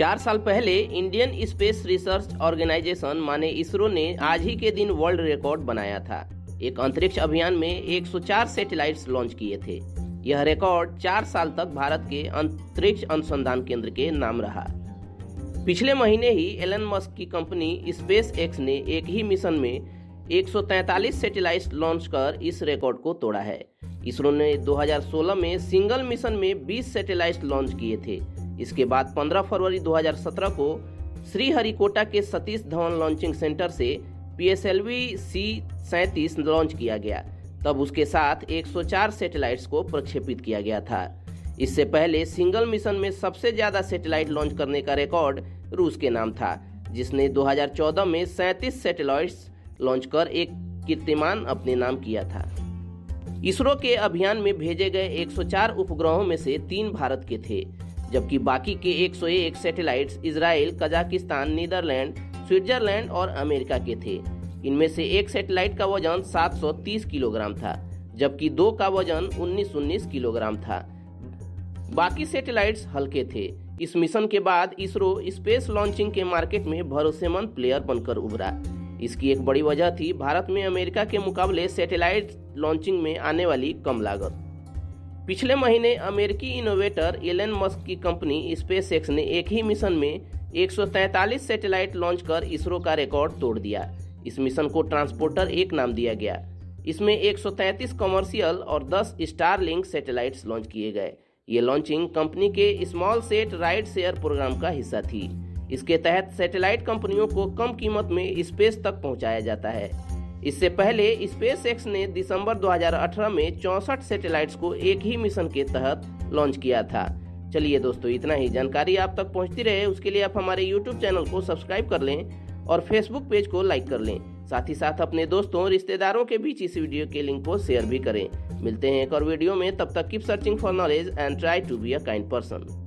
चार साल पहले इंडियन स्पेस रिसर्च ऑर्गेनाइजेशन माने इसरो ने आज ही के दिन वर्ल्ड रिकॉर्ड बनाया था। एक अंतरिक्ष अभियान में 104 सैटेलाइट्स लॉन्च किए थे। यह रिकॉर्ड चार साल तक भारत के अंतरिक्ष अनुसंधान केंद्र के नाम रहा। पिछले महीने ही एलन मस्क की कंपनी स्पेस एक्स ने एक ही मिशन में 143 सैटेलाइट लॉन्च कर इस रिकॉर्ड को तोड़ा है। इसरो ने 2016 में सिंगल मिशन में 20 सैटेलाइट लॉन्च किए थे। इसके बाद 15 फरवरी 2017 को श्रीहरिकोटा के सतीश धवन लॉन्चिंग सेंटर से P S L V C सैंतीस लॉन्च किया गया। तब उसके साथ 104 सैटेलाइट्स को प्रक्षेपित किया गया था। इससे पहले सिंगल मिशन में सबसे ज़्यादा सैटेलाइट लॉन्च करने का रिकॉर्ड रूस के नाम था, जिसने 2014 में सैंतीस सैटेलाइट्स लॉन्च कर एक कीर्तिमान अपने नाम किया था। इसरो के अभियान में भेजे गए 104 उपग्रहों में से तीन भारत के थे। जबकि बाकी के 101 satellites Israel Kazakhstan, Netherlands, Switzerland और अमेरिका के थे। इनमें से एक सैटेलाइट का वज़न 730 किलोग्राम था, जबकि दो का वज़न 19-19 किलोग्राम था। बाकी सैटेलाइट्स हल्के थे। इस मिशन के बाद इसरो स्पेस लॉन्चिंग के मार्केट में भरोसेमंद प्लेयर बनकर उभरा। इसकी एक बड़ी वजह थी भारत में अमेरिका के मुकाबले सैटेलाइट लॉन्चिंग में आने वाली कम लागत। पिछले महीने अमेरिकी इनोवेटर एलन मस्क की कंपनी स्पेस एक्स ने एक ही मिशन में 143 सैटेलाइट लॉन्च कर इसरो का रिकॉर्ड तोड़ दिया। इस मिशन को ट्रांसपोर्टर एक नाम दिया गया। इसमें 133 कमर्शियल और 10 स्टार लिंक सैटेलाइट्स लॉन्च किए गए। ये लॉन्चिंग कंपनी के small sat ride share programme का हिस्सा थी। इसके तहत सैटेलाइट कंपनियों को कम कीमत में स्पेस तक पहुँचाया जाता है। इससे पहले स्पेस एक्स ने दिसंबर 2018 में चौसठ सैटेलाइट्स को एक ही मिशन के तहत लॉन्च किया था। चलिए दोस्तों, इतना ही। जानकारी आप तक पहुँचती रहे, उसके लिए आप हमारे यूट्यूब चैनल को सब्सक्राइब कर लें और फेसबुक पेज को लाइक कर लें। साथ ही साथ अपने दोस्तों रिश्तेदारों के बीच इस वीडियो के लिंक को शेयर भी करें। मिलते हैं एक और वीडियो में। तब तक keep searching for knowledge and try to be a kind person